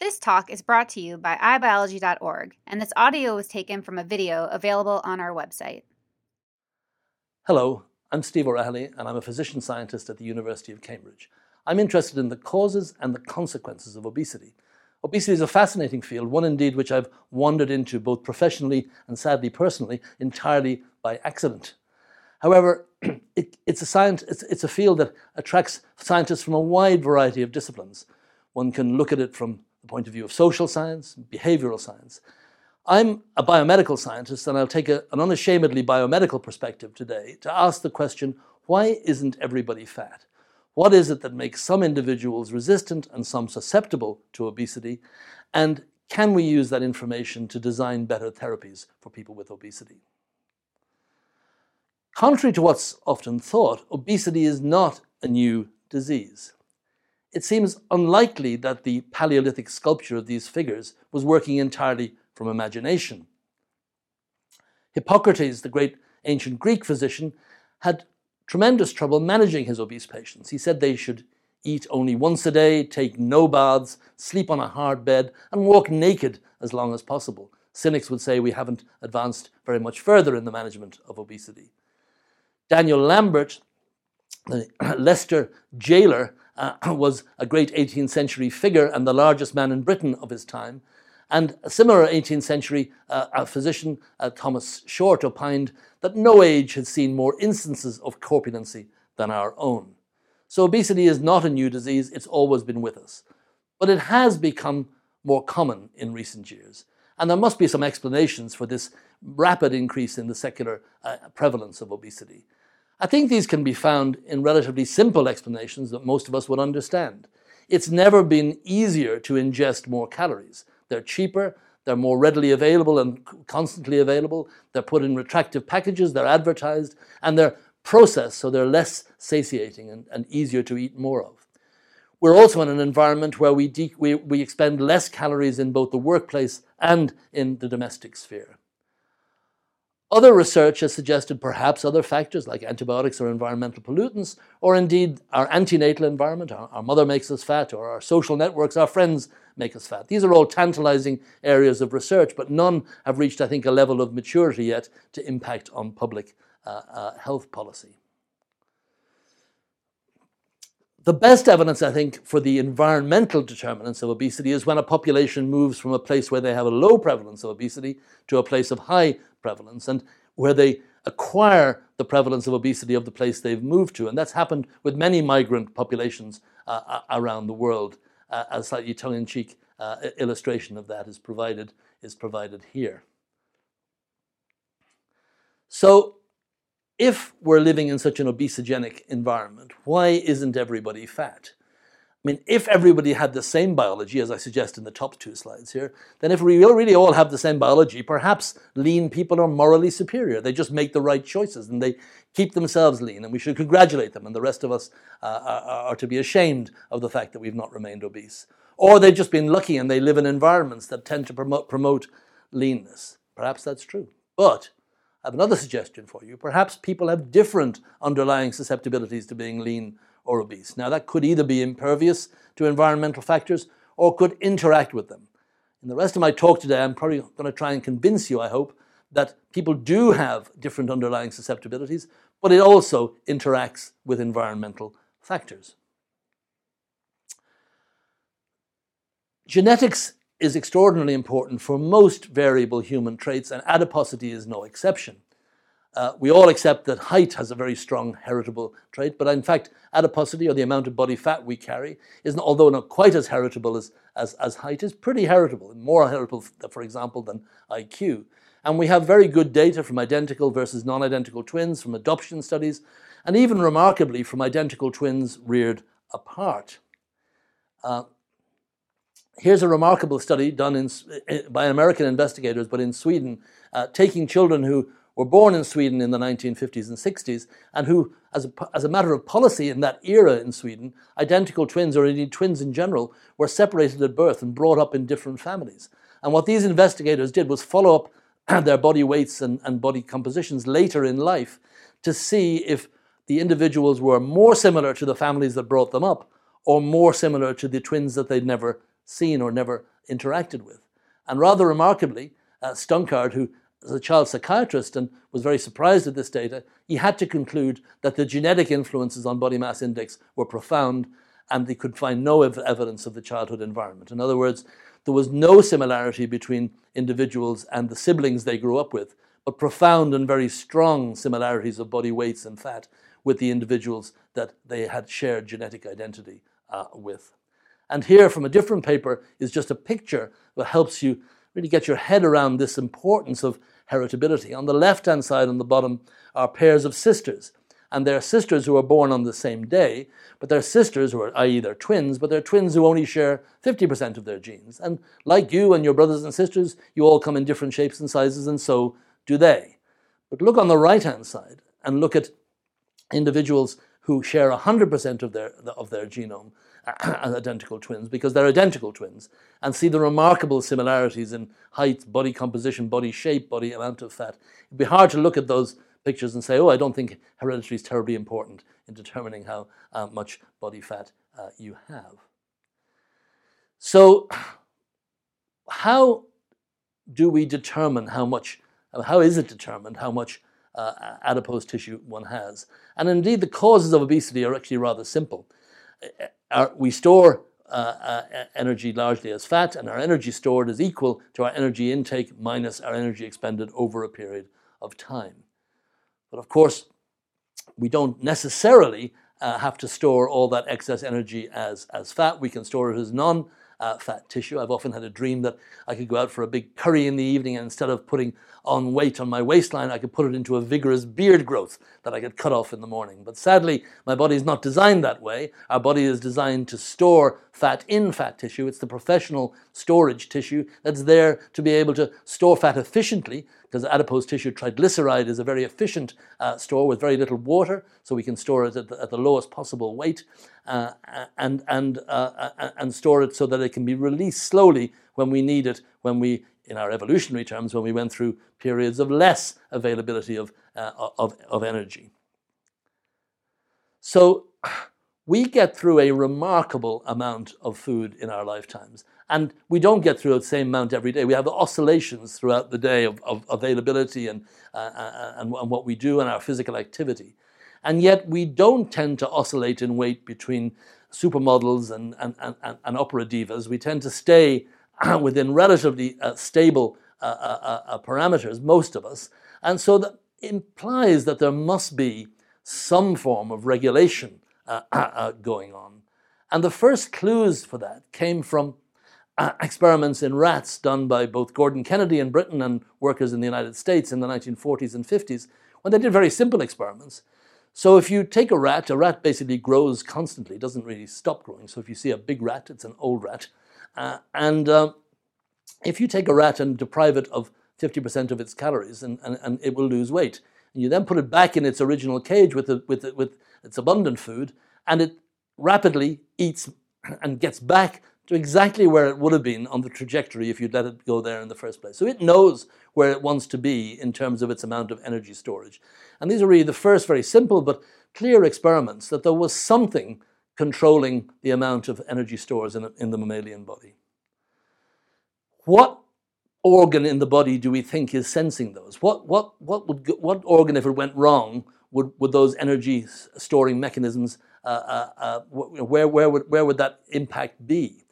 This talk is brought to you by iBiology.org, and this audio was taken from a video available on our website. Hello, I'm Steve O'Rahilly, and I'm a physician scientist at the University of Cambridge. I'm interested in the causes and the consequences of obesity. Obesity is a fascinating field, one indeed which I've wandered into both professionally and sadly personally entirely by accident. However, it, it's, a science, it's, it's a field that attracts scientists from a wide variety of disciplines. One can look at it from the point of view of social science, behavioral science. I'm a biomedical scientist, and I'll take a, an unashamedly biomedical perspective today to ask the question why isn't everybody fat? What is it that makes some individuals resistant and some susceptible to obesity? And can we use that information to design better therapies for people with obesity? Contrary to what's often thought, obesity is not a new disease. It seems unlikely that the Paleolithic sculpture of these figures was working entirely from imagination. Hippocrates, the great ancient Greek physician, had tremendous trouble managing his obese patients. He said they should eat only once a day, take no baths, sleep on a hard bed, and walk naked as long as possible. Cynics would say we haven't advanced very much further in the management of obesity. Daniel Lambert, the Leicester jailer, uh, was a great 18th century figure and the largest man in Britain of his time. And a similar 18th century uh, physician, uh, Thomas Short, opined that no age had seen more instances of corpulency than our own. So obesity is not a new disease, it's always been with us. But it has become more common in recent years. And there must be some explanations for this rapid increase in the secular uh, prevalence of obesity. I think these can be found in relatively simple explanations that most of us would understand. It's never been easier to ingest more calories. They're cheaper, they're more readily available and constantly available, they're put in retractive packages, they're advertised, and they're processed so they're less satiating and, and easier to eat more of. We're also in an environment where we, de- we, we expend less calories in both the workplace and in the domestic sphere. Other research has suggested perhaps other factors like antibiotics or environmental pollutants, or indeed our antenatal environment, our, our, mother makes us fat, or our social networks, our friends make us fat. These are all tantalizing areas of research, but none have reached, I think, a level of maturity yet to impact on public uh, uh, health policy. The best evidence, I think, for the environmental determinants of obesity is when a population moves from a place where they have a low prevalence of obesity to a place of high prevalence, and where they acquire the prevalence of obesity of the place they've moved to. And that's happened with many migrant populations uh, uh around the world. Uh, a slightly tongue in cheek uh, illustration of that is provided, is provided here. So, if we're living in such an obesogenic environment, why isn't everybody fat? I mean, if everybody had the same biology, as I suggest in the top two slides here, then if we really all have the same biology, perhaps lean people are morally superior. They just make the right choices and they keep themselves lean, and we should congratulate them, and the rest of us uh, are, are to be ashamed of the fact that we've not remained obese. Or they've just been lucky and they live in environments that tend to promote, promote leanness. Perhaps that's true. But I have another suggestion for you. Perhaps people have different underlying susceptibilities to being lean or obese. Now, that could either be impervious to environmental factors or could interact with them. In the rest of my talk today, I'm probably going to try and convince you, I hope, that people do have different underlying susceptibilities, but it also interacts with environmental factors. Genetics is extraordinarily important for most variable human traits, and adiposity is no exception. Uh, we all accept that height has a very strong heritable trait, but in fact, adiposity, or the amount of body fat we carry, is not, although not quite as heritable as, as, as height, is pretty heritable, more heritable, for example, than IQ. And we have very good data from identical versus non identical twins, from adoption studies, and even remarkably from identical twins reared apart. Uh, here's a remarkable study done in, eh, by American investigators, but in Sweden, uh, taking children who were born in Sweden in the 1950s and 60s, and who, as a, as a matter of policy in that era in Sweden, identical twins, or indeed twins in general, were separated at birth and brought up in different families. And what these investigators did was follow up their body weights and, and body compositions later in life to see if the individuals were more similar to the families that brought them up or more similar to the twins that they'd never seen or never interacted with. And rather remarkably, uh, Stunkard, who was a child psychiatrist and was very surprised at this data, he had to conclude that the genetic influences on body mass index were profound and they could find no ev- evidence of the childhood environment. In other words, there was no similarity between individuals and the siblings they grew up with, but profound and very strong similarities of body weights and fat with the individuals that they had shared genetic identity uh, with. And here, from a different paper, is just a picture that helps you really get your head around this importance of heritability. On the left hand side, on the bottom, are pairs of sisters. And they're sisters who are born on the same day, but they're sisters who are, i.e., they're twins, but they're twins who only share 50% of their genes. And like you and your brothers and sisters, you all come in different shapes and sizes, and so do they. But look on the right hand side and look at individuals who share 100% of their, of their genome identical twins because they're identical twins and see the remarkable similarities in height, body composition, body shape, body amount of fat. It'd be hard to look at those pictures and say, oh, I don't think heredity is terribly important in determining how uh, much body fat uh, you have. So, how do we determine how much, how is it determined how much uh, adipose tissue one has? And indeed, the causes of obesity are actually rather simple. Our, we store uh, uh, energy largely as fat, and our energy stored is equal to our energy intake minus our energy expended over a period of time. But of course, we don't necessarily uh, have to store all that excess energy as, as fat. We can store it as non uh, fat tissue. I've often had a dream that I could go out for a big curry in the evening and instead of putting on weight on my waistline, I could put it into a vigorous beard growth that I could cut off in the morning. But sadly, my body is not designed that way. Our body is designed to store fat in fat tissue. It's the professional storage tissue that's there to be able to store fat efficiently because adipose tissue triglyceride is a very efficient uh, store with very little water, so we can store it at the, at the lowest possible weight uh, and, and, uh, uh, and store it so that it can be released slowly when we need it, when we, in our evolutionary terms, when we went through periods of less availability of, uh, of, of energy. So we get through a remarkable amount of food in our lifetimes. And we don't get through the same amount every day. We have oscillations throughout the day of, of availability and, uh, and, and what we do and our physical activity. And yet we don't tend to oscillate in weight between supermodels and, and, and, and opera divas. We tend to stay within relatively uh, stable uh, uh, uh, parameters, most of us. And so that implies that there must be some form of regulation going on. And the first clues for that came from uh, experiments in rats done by both Gordon Kennedy in Britain and workers in the United States in the 1940s and 50s, when they did very simple experiments. So if you take a rat, a rat basically grows constantly, doesn't really stop growing. So if you see a big rat, it's an old rat. Uh, and uh, if you take a rat and deprive it of 50% of its calories, and, and, and, it will lose weight. And you then put it back in its original cage with, the, with, the, with its abundant food, and it rapidly eats and gets back to exactly where it would have been on the trajectory if you'd let it go there in the first place. So it knows where it wants to be in terms of its amount of energy storage. And these are really the first very simple but clear experiments that there was something controlling the amount of energy stores in, in the mammalian body. What organ in the body do we think is sensing those? What, what, what, would, what organ, if it went wrong, would, would those energy storing mechanisms, uh, uh, uh, where, where, would, where would that impact be?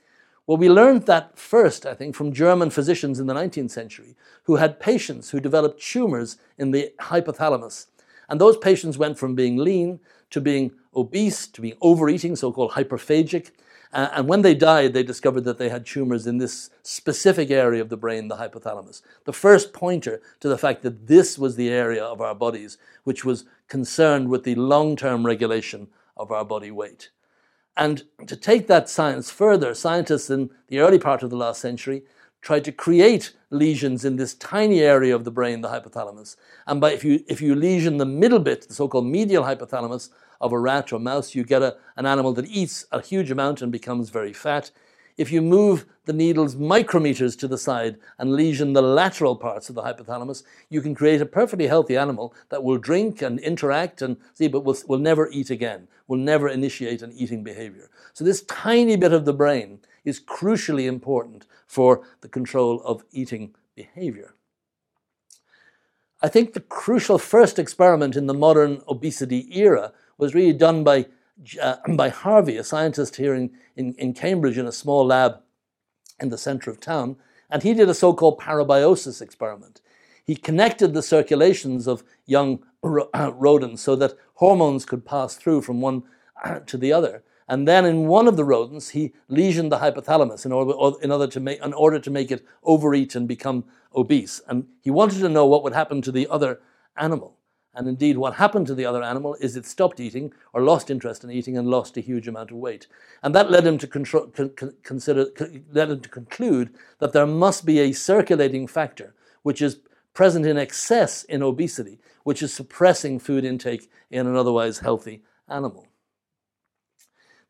Well, we learned that first, I think, from German physicians in the 19th century who had patients who developed tumors in the hypothalamus. And those patients went from being lean to being obese to being overeating, so called hyperphagic. Uh, and when they died, they discovered that they had tumors in this specific area of the brain, the hypothalamus. The first pointer to the fact that this was the area of our bodies which was concerned with the long term regulation of our body weight. And to take that science further, scientists in the early part of the last century tried to create lesions in this tiny area of the brain, the hypothalamus. And by, if, you, if you lesion the middle bit, the so called medial hypothalamus of a rat or mouse, you get a, an animal that eats a huge amount and becomes very fat. If you move the needles micrometers to the side and lesion the lateral parts of the hypothalamus, you can create a perfectly healthy animal that will drink and interact and see, but will, will never eat again, will never initiate an eating behavior. So, this tiny bit of the brain is crucially important for the control of eating behavior. I think the crucial first experiment in the modern obesity era was really done by, uh, by Hervey, a scientist here in, in, in Cambridge in a small lab in the center of town. And he did a so called parabiosis experiment. He connected the circulations of young rodents so that hormones could pass through from one to the other. And then in one of the rodents, he lesioned the hypothalamus in order, in order, to, make, in order to make it overeat and become obese. And he wanted to know what would happen to the other animal. And indeed, what happened to the other animal is it stopped eating or lost interest in eating and lost a huge amount of weight. And that led him to control, consider, led him to conclude that there must be a circulating factor which is present in excess in obesity, which is suppressing food intake in an otherwise healthy animal.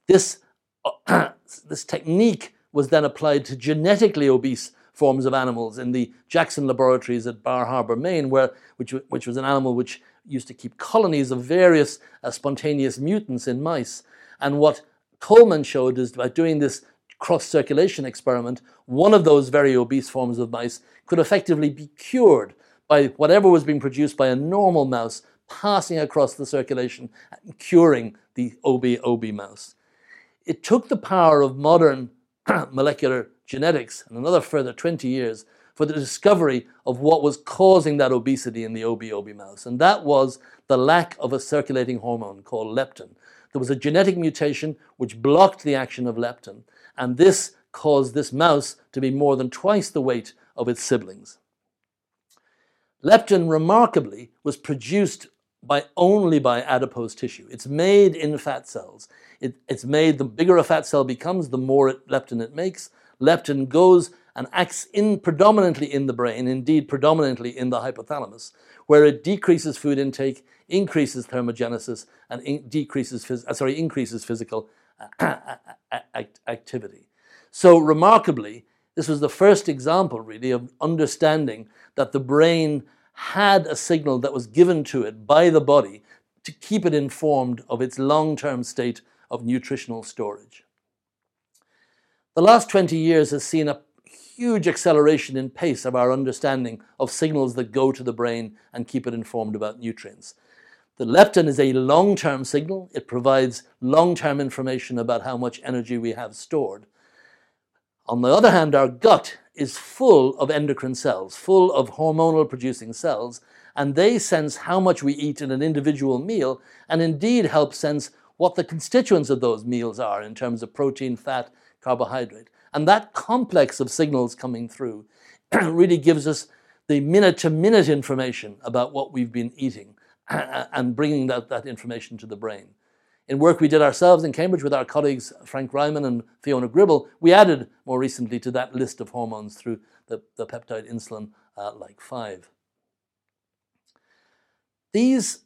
This, uh, this technique was then applied to genetically obese forms of animals in the Jackson laboratories at Bar Harbor, Maine, where, which, which was an animal which used to keep colonies of various uh, spontaneous mutants in mice. And what Coleman showed is by doing this cross circulation experiment, one of those very obese forms of mice could effectively be cured by whatever was being produced by a normal mouse passing across the circulation and curing the OB-OB mouse. It took the power of modern molecular genetics and another further 20 years for the discovery of what was causing that obesity in the OB-OB mouse. And that was the lack of a circulating hormone called leptin. There was a genetic mutation which blocked the action of leptin, and this caused this mouse to be more than twice the weight of its siblings. Leptin, remarkably, was produced by only by adipose tissue. It's made in fat cells. It, it's made, the bigger a fat cell becomes, the more it, leptin it makes. Leptin goes and acts in predominantly in the brain, indeed predominantly in the hypothalamus, where it decreases food intake, increases thermogenesis, and in, decreases, phys- uh, sorry, increases physical uh, activity. So remarkably, this was the first example, really, of understanding that the brain had a signal that was given to it by the body to keep it informed of its long term state of nutritional storage. The last 20 years has seen a huge acceleration in pace of our understanding of signals that go to the brain and keep it informed about nutrients. The leptin is a long term signal. It provides long term information about how much energy we have stored. On the other hand, our gut is full of endocrine cells, full of hormonal producing cells, and they sense how much we eat in an individual meal and indeed help sense what the constituents of those meals are in terms of protein, fat, carbohydrate. And that complex of signals coming through really gives us the minute to minute information about what we've been eating and bringing that, that information to the brain. In work we did ourselves in Cambridge with our colleagues Frank Reimann and Fiona Gribble, we added more recently to that list of hormones through the, the peptide insulin uh, like 5. These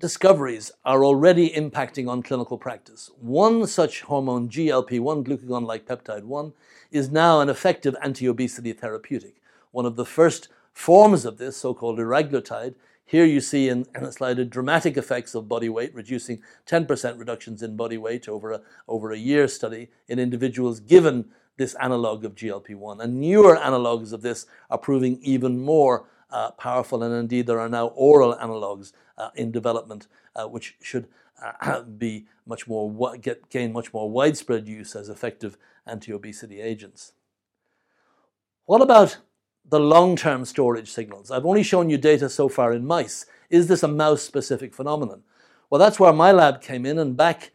discoveries are already impacting on clinical practice. One such hormone, GLP 1, glucagon like peptide 1, is now an effective anti obesity therapeutic. One of the first forms of this, so called liraglutide, here you see in, in a slide dramatic effects of body weight, reducing 10% reductions in body weight over a, over a year study in individuals given this analog of GLP 1. And newer analogs of this are proving even more uh, powerful, and indeed, there are now oral analogs uh, in development uh, which should uh, be much more get, gain much more widespread use as effective anti-obesity agents. What about the long-term storage signals. I've only shown you data so far in mice. Is this a mouse-specific phenomenon? Well, that's where my lab came in, and back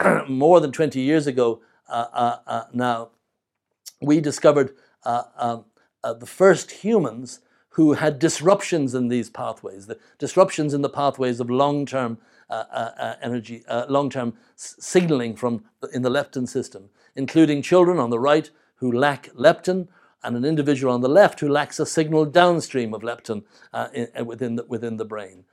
more than 20 years ago uh, uh, uh, now, we discovered uh, um, uh, the first humans who had disruptions in these pathways, the disruptions in the pathways of long-term uh, energy, long-term s- signaling from in the leptin system, including children on the right who lack leptin and an individual on the left who lacks a signal downstream of leptin uh, in, uh, within, the, within the brain.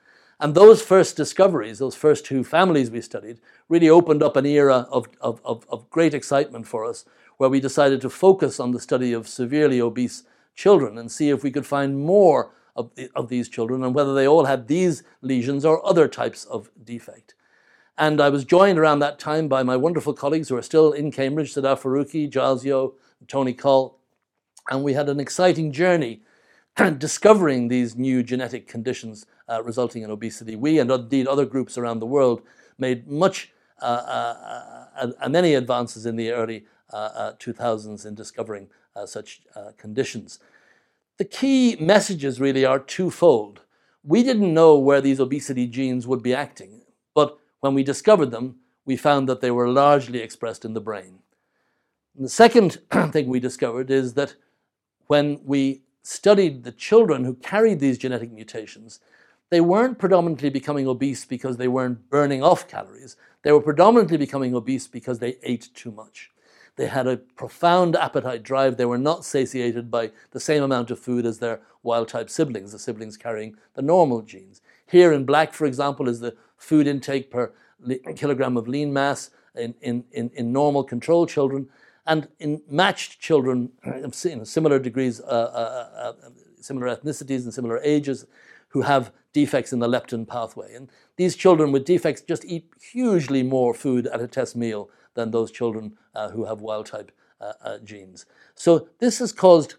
And those first discoveries, those first two families we studied, really opened up an era of, of, of, of great excitement for us, where we decided to focus on the study of severely obese children and see if we could find more of, the, of these children and whether they all had these lesions or other types of defect. And I was joined around that time by my wonderful colleagues who are still in Cambridge, Sadaf Farooqi, Giles Tony Coll. And we had an exciting journey discovering these new genetic conditions uh, resulting in obesity. We and indeed other groups around the world made much, uh, uh, uh many advances in the early 2000s uh, in discovering Uh, such uh, conditions. The key messages really are twofold. We didn't know where these obesity genes would be acting, but when we discovered them, we found that they were largely expressed in the brain. And the second thing we discovered is that when we studied the children who carried these genetic mutations, they weren't predominantly becoming obese because they weren't burning off calories. They were predominantly becoming obese because they ate too much. They had a profound appetite drive. They were not satiated by the same amount of food as their wild type siblings, the siblings carrying the normal genes. Here in black, for example, is the food intake per kilogram of lean mass in, in, in, in normal control children. And in matched children, in similar degrees, uh, uh, uh, similar ethnicities and similar ages, who have defects in the leptin pathway. And these children with defects just eat hugely more food at a test meal than those children uh, who have wild type uh, uh, genes. So this has caused,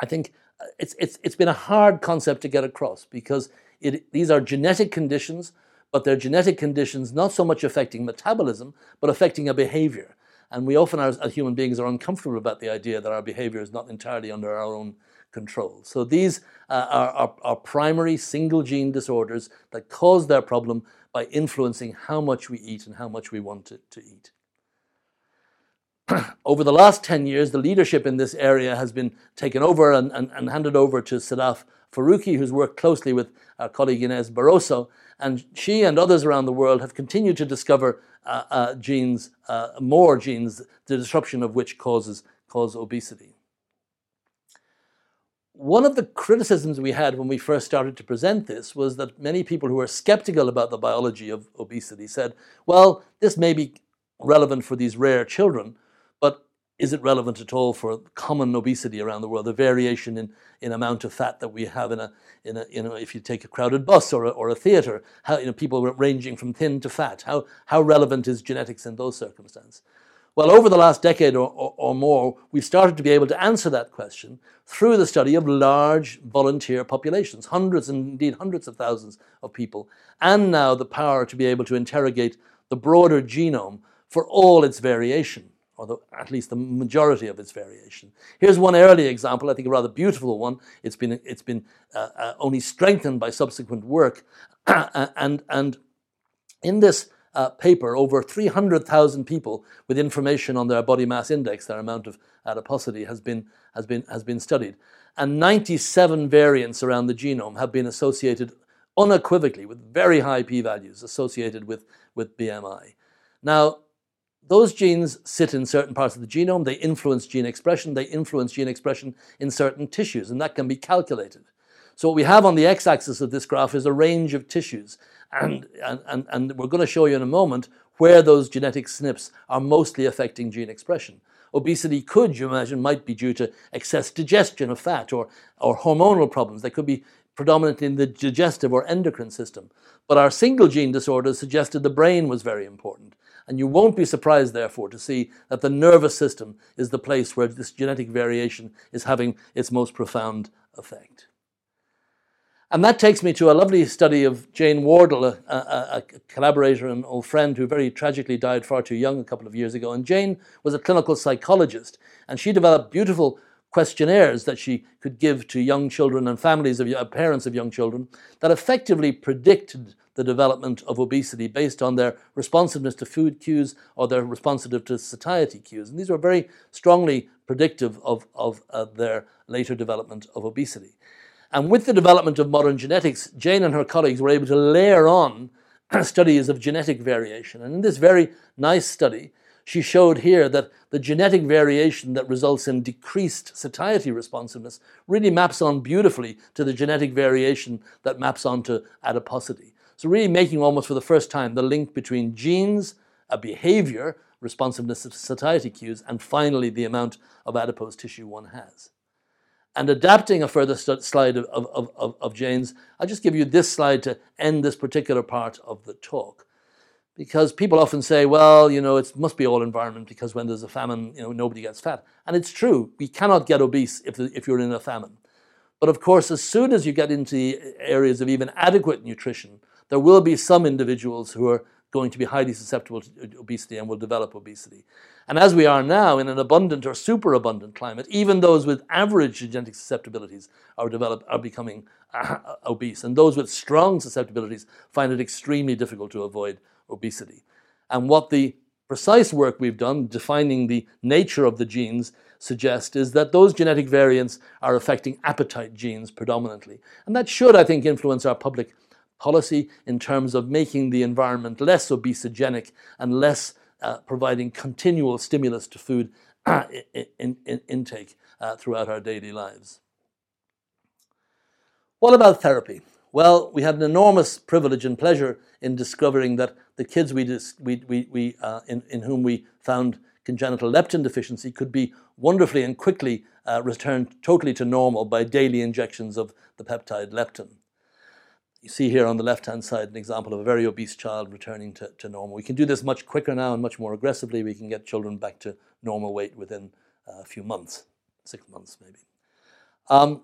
I think, uh, it's, it's, it's been a hard concept to get across because it, these are genetic conditions, but they're genetic conditions not so much affecting metabolism, but affecting a behavior. And we often, as, as human beings, are uncomfortable about the idea that our behavior is not entirely under our own control. So these uh, are, are, are, primary single gene disorders that cause their problem by influencing how much we eat and how much we want to, to eat. over the last 10 years, the leadership in this area has been taken over and, and, and handed over to Sadaf Farooqi, who's worked closely with our colleague Inês Barroso. And she and others around the world have continued to discover uh, uh, genes, uh, more genes, the disruption of which causes cause obesity one of the criticisms we had when we first started to present this was that many people who were skeptical about the biology of obesity said, well, this may be relevant for these rare children, but is it relevant at all for common obesity around the world? The variation in, in amount of fat that we have in a, in a you know, if you take a crowded bus or a, or a theater, how, you know, people ranging from thin to fat, how, how relevant is genetics in those circumstances? Well, over the last decade or, or, or, more, we've started to be able to answer that question through the study of large volunteer populations, hundreds and indeed hundreds of thousands of people, and now the power to be able to interrogate the broader genome for all its variation, or the, at least the majority of its variation. Here's one early example, I think a rather beautiful one. It's been, it's been uh, uh, only strengthened by subsequent work. and, and in this uh, paper over 300,000 people with information on their body mass index, their amount of adiposity, has been, has been, has been studied. And 97 variants around the genome have been associated unequivocally with very high p values associated with, with BMI. Now, those genes sit in certain parts of the genome, they influence gene expression, they influence gene expression in certain tissues, and that can be calculated. So, what we have on the x axis of this graph is a range of tissues. And, and, and we're going to show you in a moment where those genetic SNPs are mostly affecting gene expression. Obesity could, you imagine, might be due to excess digestion of fat or, or hormonal problems. They could be predominantly in the digestive or endocrine system. But our single gene disorders suggested the brain was very important. And you won't be surprised, therefore, to see that the nervous system is the place where this genetic variation is having its most profound effect. And that takes me to a lovely study of Jane Wardle, a, a, a, collaborator and old friend who very tragically died far too young a couple of years ago. And Jane was a clinical psychologist, and she developed beautiful questionnaires that she could give to young children and families of uh, parents of young children that effectively predicted the development of obesity based on their responsiveness to food cues or their responsiveness to satiety cues. And these were very strongly predictive of, of uh, their later development of obesity. And with the development of modern genetics, Jane and her colleagues were able to layer on studies of genetic variation. And in this very nice study, she showed here that the genetic variation that results in decreased satiety responsiveness really maps on beautifully to the genetic variation that maps onto adiposity. So, really making almost for the first time the link between genes, a behavior, responsiveness to satiety cues, and finally the amount of adipose tissue one has and adapting a further slide of, of, of, of Jane's, I'll just give you this slide to end this particular part of the talk. because people often say, well, you know, it must be all environment because when there's a famine, you know, nobody gets fat. And it's true. We cannot get obese if, if you're in a famine. But of course, as soon as you get into areas of even adequate nutrition, there will be some individuals who are going to be highly susceptible to obesity and will develop obesity. And as we are now in an abundant or superabundant climate, even those with average genetic susceptibilities are develop are becoming uh, obese, and those with strong susceptibilities find it extremely difficult to avoid obesity. And what the precise work we've done defining the nature of the genes suggest is that those genetic variants are affecting appetite genes predominantly. And that should, I think, influence our public policy in terms of making the environment less obesogenic and less uh, providing continual stimulus to food uh, in, in, intake uh, throughout our daily lives. What about therapy? Well, we had an enormous privilege and pleasure in discovering that the kids we, dis- we, we, we uh, in, in whom we found congenital leptin deficiency could be wonderfully and quickly uh, returned totally to normal by daily injections of the peptide leptin. You see here on the left hand side an example of a very obese child returning to, to normal. We can do this much quicker now and much more aggressively. We can get children back to normal weight within uh, a few months, six months maybe. Um,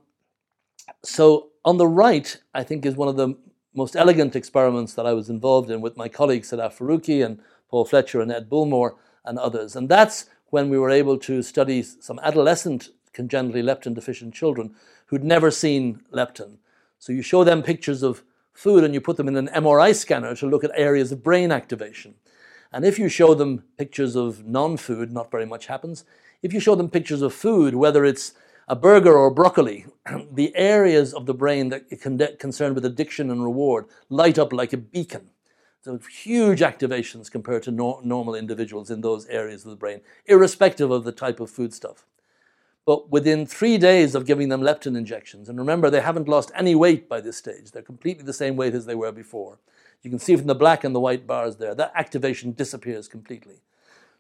so on the right, I think, is one of the most elegant experiments that I was involved in with my colleagues Sadaf Farooqi and Paul Fletcher and Ed Bullmore and others. And that's when we were able to study some adolescent congenitally leptin deficient children who'd never seen leptin. So you show them pictures of food and you put them in an MRI scanner to look at areas of brain activation. And if you show them pictures of non food, not very much happens. If you show them pictures of food, whether it's a burger or broccoli, the areas of the brain that are concerned with addiction and reward light up like a beacon. So huge activations compared to no- normal individuals in those areas of the brain, irrespective of the type of foodstuff. But within three days of giving them leptin injections, and remember, they haven't lost any weight by this stage, they're completely the same weight as they were before. You can see from the black and the white bars there, that activation disappears completely.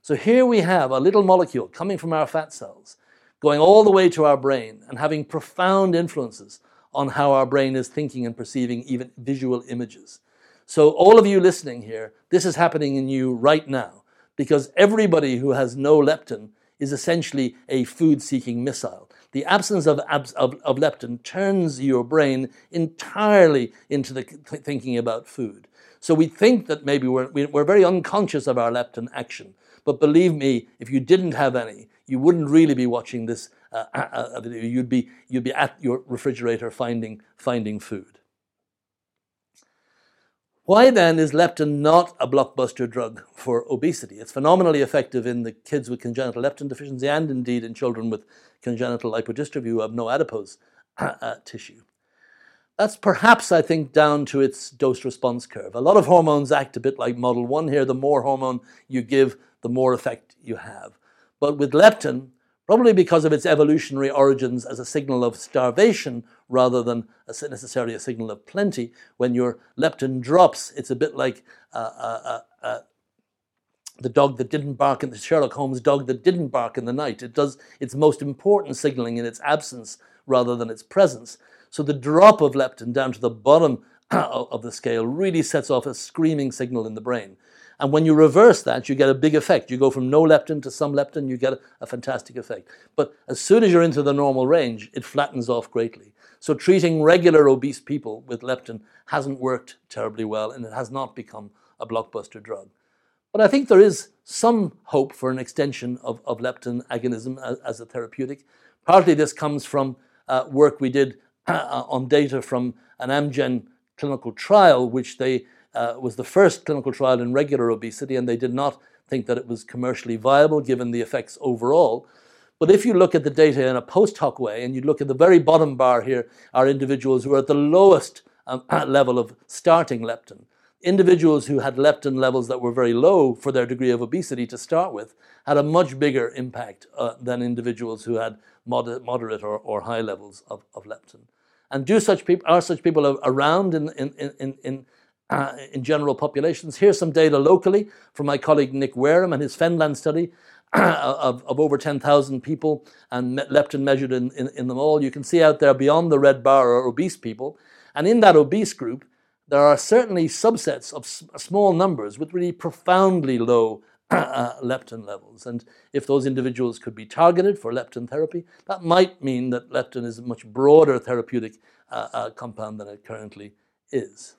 So here we have a little molecule coming from our fat cells going all the way to our brain and having profound influences on how our brain is thinking and perceiving even visual images. So, all of you listening here, this is happening in you right now because everybody who has no leptin is essentially a food seeking missile. The absence of, of, of, leptin turns your brain entirely into the thinking about food. So we think that maybe we're, we're very unconscious of our leptin action. But believe me, if you didn't have any, you wouldn't really be watching this uh, uh, uh. You'd be, you'd be at your refrigerator finding, finding food. Why then is leptin not a blockbuster drug for obesity? It's phenomenally effective in the kids with congenital leptin deficiency and indeed in children with congenital lipodystrophy who have no adipose uh, uh tissue. That's perhaps, I think, down to its dose response curve. A lot of hormones act a bit like Model 1 here. The more hormone you give, the more effect you have. But with leptin, probably because of its evolutionary origins as a signal of starvation rather than a, necessarily a signal of plenty, when your leptin drops, it's a bit like uh, uh, uh, uh, the dog that didn't bark in the Sherlock Holmes dog that didn't bark in the night. It does its most important signaling in its absence rather than its presence. So the drop of leptin down to the bottom of the scale really sets off a screaming signal in the brain. And when you reverse that, you get a big effect. You go from no leptin to some leptin, you get a fantastic effect. But as soon as you're into the normal range, it flattens off greatly. So treating regular obese people with leptin hasn't worked terribly well, and it has not become a blockbuster drug. But I think there is some hope for an extension of, of leptin agonism as, as, a therapeutic. Partly this comes from uh, work we did uh, on data from an Amgen clinical trial, which they uh, was the first clinical trial in regular obesity, and they did not think that it was commercially viable given the effects overall. But if you look at the data in a post hoc way, and you look at the very bottom bar here, are individuals who are at the lowest um, level of starting leptin. Individuals who had leptin levels that were very low for their degree of obesity to start with had a much bigger impact uh, than individuals who had moder- moderate or, or high levels of, of leptin. And do such people are such people around in, in, in, in, uh, in general populations? Here's some data locally from my colleague Nick Wareham and his Fenland study of, of over 10,000 people and leptin measured in, in, in them all. You can see out there beyond the red bar are obese people. And in that obese group, there are certainly subsets of small numbers with really profoundly low uh, leptin levels. And if those individuals could be targeted for leptin therapy, that might mean that leptin is a much broader therapeutic uh, uh, compound than it currently is.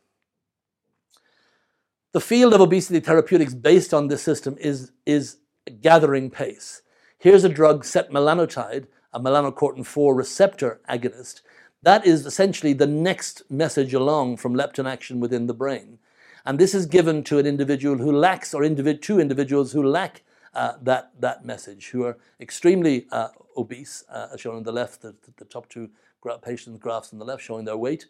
The field of obesity therapeutics based on this system is, is gathering pace. Here's a drug, setmelanotide, a melanocortin 4 receptor agonist. That is essentially the next message along from leptin action within the brain. And this is given to an individual who lacks, or individ- two individuals who lack uh, that, that message, who are extremely uh, obese, uh, as shown on the left, the, the top two gra- patients' graphs on the left showing their weight.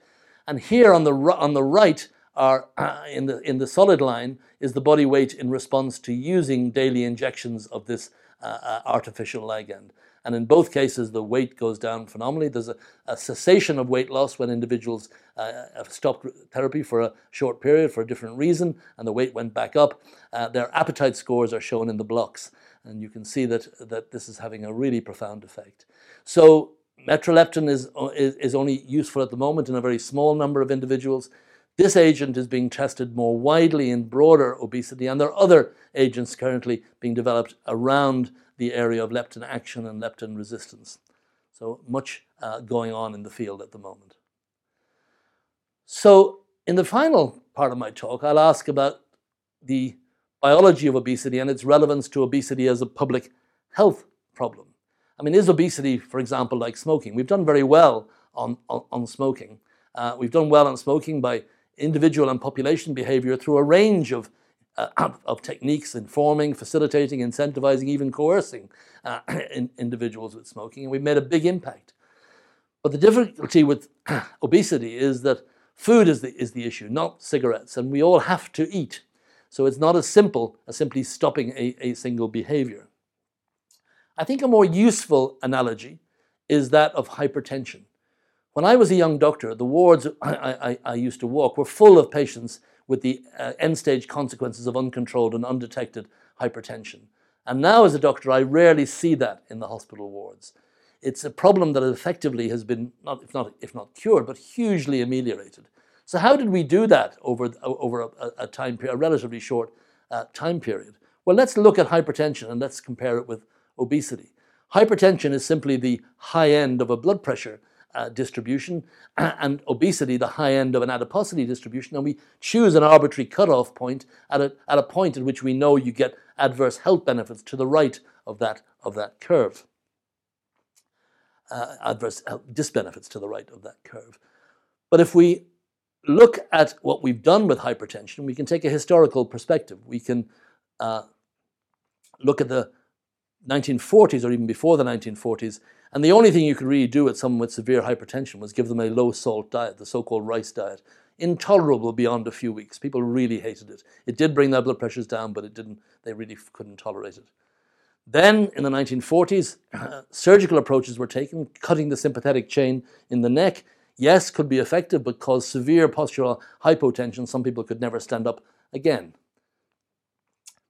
And here on the, on the right, are uh, in, the, in the solid line, is the body weight in response to using daily injections of this uh, uh, artificial ligand. And in both cases, the weight goes down phenomenally. There's a, a cessation of weight loss when individuals uh, have stopped therapy for a short period for a different reason, and the weight went back up. Uh, their appetite scores are shown in the blocks, and you can see that, that this is having a really profound effect. So, metreleptin is, is, is only useful at the moment in a very small number of individuals. This agent is being tested more widely in broader obesity, and there are other agents currently being developed around the area of leptin action and leptin resistance. So much uh, going on in the field at the moment. So, in the final part of my talk, I'll ask about the biology of obesity and its relevance to obesity as a public health problem. I mean, is obesity, for example, like smoking? We've done very well on, on, on smoking. Uh, we've done well on smoking by individual and population behavior through a range of uh, of techniques informing, facilitating, incentivizing, even coercing uh, in, individuals with smoking, and we've made a big impact. But the difficulty with obesity is that food is the, is the issue, not cigarettes, and we all have to eat. So it's not as simple as simply stopping a, a single behavior. I think a more useful analogy is that of hypertension. When I was a young doctor, the wards I, I, I used to walk were full of patients with the uh, end stage consequences of uncontrolled and undetected hypertension. And now, as a doctor, I rarely see that in the hospital wards. It's a problem that effectively has been, not, if, not, if not cured, but hugely ameliorated. So, how did we do that over, over a, a time period, a relatively short uh, time period? Well, let's look at hypertension and let's compare it with obesity. Hypertension is simply the high end of a blood pressure uh, distribution, and obesity, the high end of an adiposity distribution, and we choose an arbitrary cutoff point at a, at a point at which we know you get adverse health benefits to the right of that, of that curve. Uh, adverse health disbenefits to the right of that curve. But if we look at what we've done with hypertension, we can take a historical perspective. We can uh, look at the 1940s or even before the 1940s and the only thing you could really do with someone with severe hypertension was give them a low salt diet, the so called rice diet. Intolerable beyond a few weeks. People really hated it. It did bring their blood pressures down, but it didn't, they really couldn't tolerate it. Then in the 1940s, uh, surgical approaches were taken, cutting the sympathetic chain in the neck. Yes, could be effective, but caused severe postural hypotension. Some people could never stand up again.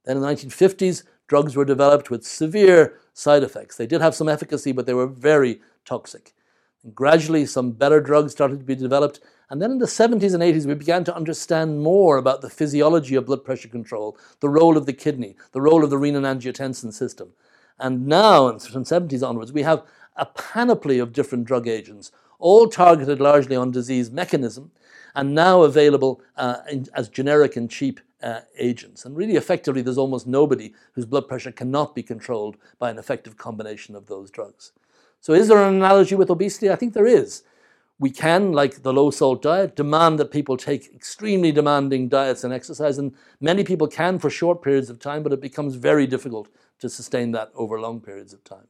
Then in the 1950s, drugs were developed with severe side effects. They did have some efficacy, but they were very toxic. And gradually, some better drugs started to be developed. And then in the 70s and 80s, we began to understand more about the physiology of blood pressure control, the role of the kidney, the role of the renin-angiotensin system. And now, from the 70s onwards, we have a panoply of different drug agents, all targeted largely on disease mechanism, and now available uh, in, as generic and cheap uh, agents. And really, effectively, there's almost nobody whose blood pressure cannot be controlled by an effective combination of those drugs. So, is there an analogy with obesity? I think there is. We can, like the low salt diet, demand that people take extremely demanding diets and exercise, and many people can for short periods of time, but it becomes very difficult to sustain that over long periods of time.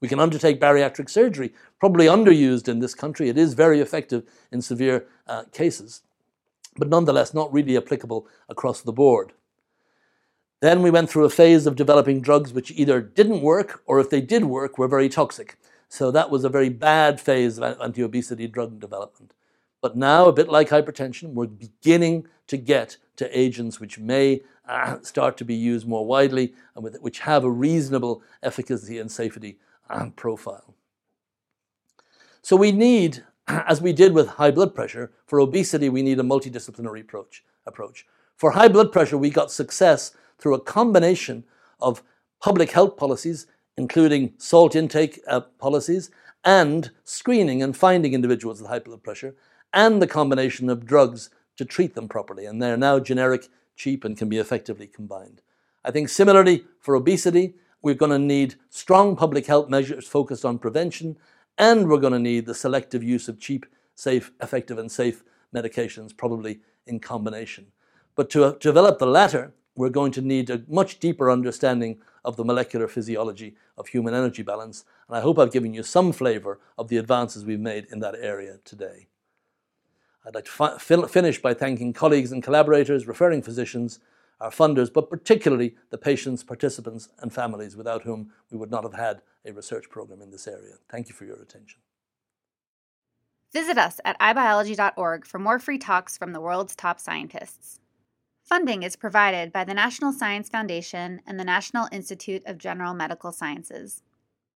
We can undertake bariatric surgery, probably underused in this country. It is very effective in severe uh, cases, but nonetheless not really applicable across the board. Then we went through a phase of developing drugs which either didn't work or if they did work were very toxic. So that was a very bad phase of anti obesity drug development. But now, a bit like hypertension, we're beginning to get to agents which may uh, start to be used more widely and with, which have a reasonable efficacy and safety profile. So we need as we did with high blood pressure, for obesity, we need a multidisciplinary approach. approach. For high blood pressure, we got success through a combination of public health policies, including salt intake uh, policies, and screening and finding individuals with high blood pressure, and the combination of drugs to treat them properly. And they're now generic, cheap, and can be effectively combined. I think similarly for obesity, we're going to need strong public health measures focused on prevention, and we're going to need the selective use of cheap, safe, effective, and safe medications, probably in combination. But to develop the latter, we're going to need a much deeper understanding of the molecular physiology of human energy balance. And I hope I've given you some flavor of the advances we've made in that area today. I'd like to fi- finish by thanking colleagues and collaborators, referring physicians, our funders, but particularly the patients, participants, and families without whom we would not have had a research program in this area. Thank you for your attention. Visit us at ibiology.org for more free talks from the world's top scientists. Funding is provided by the National Science Foundation and the National Institute of General Medical Sciences.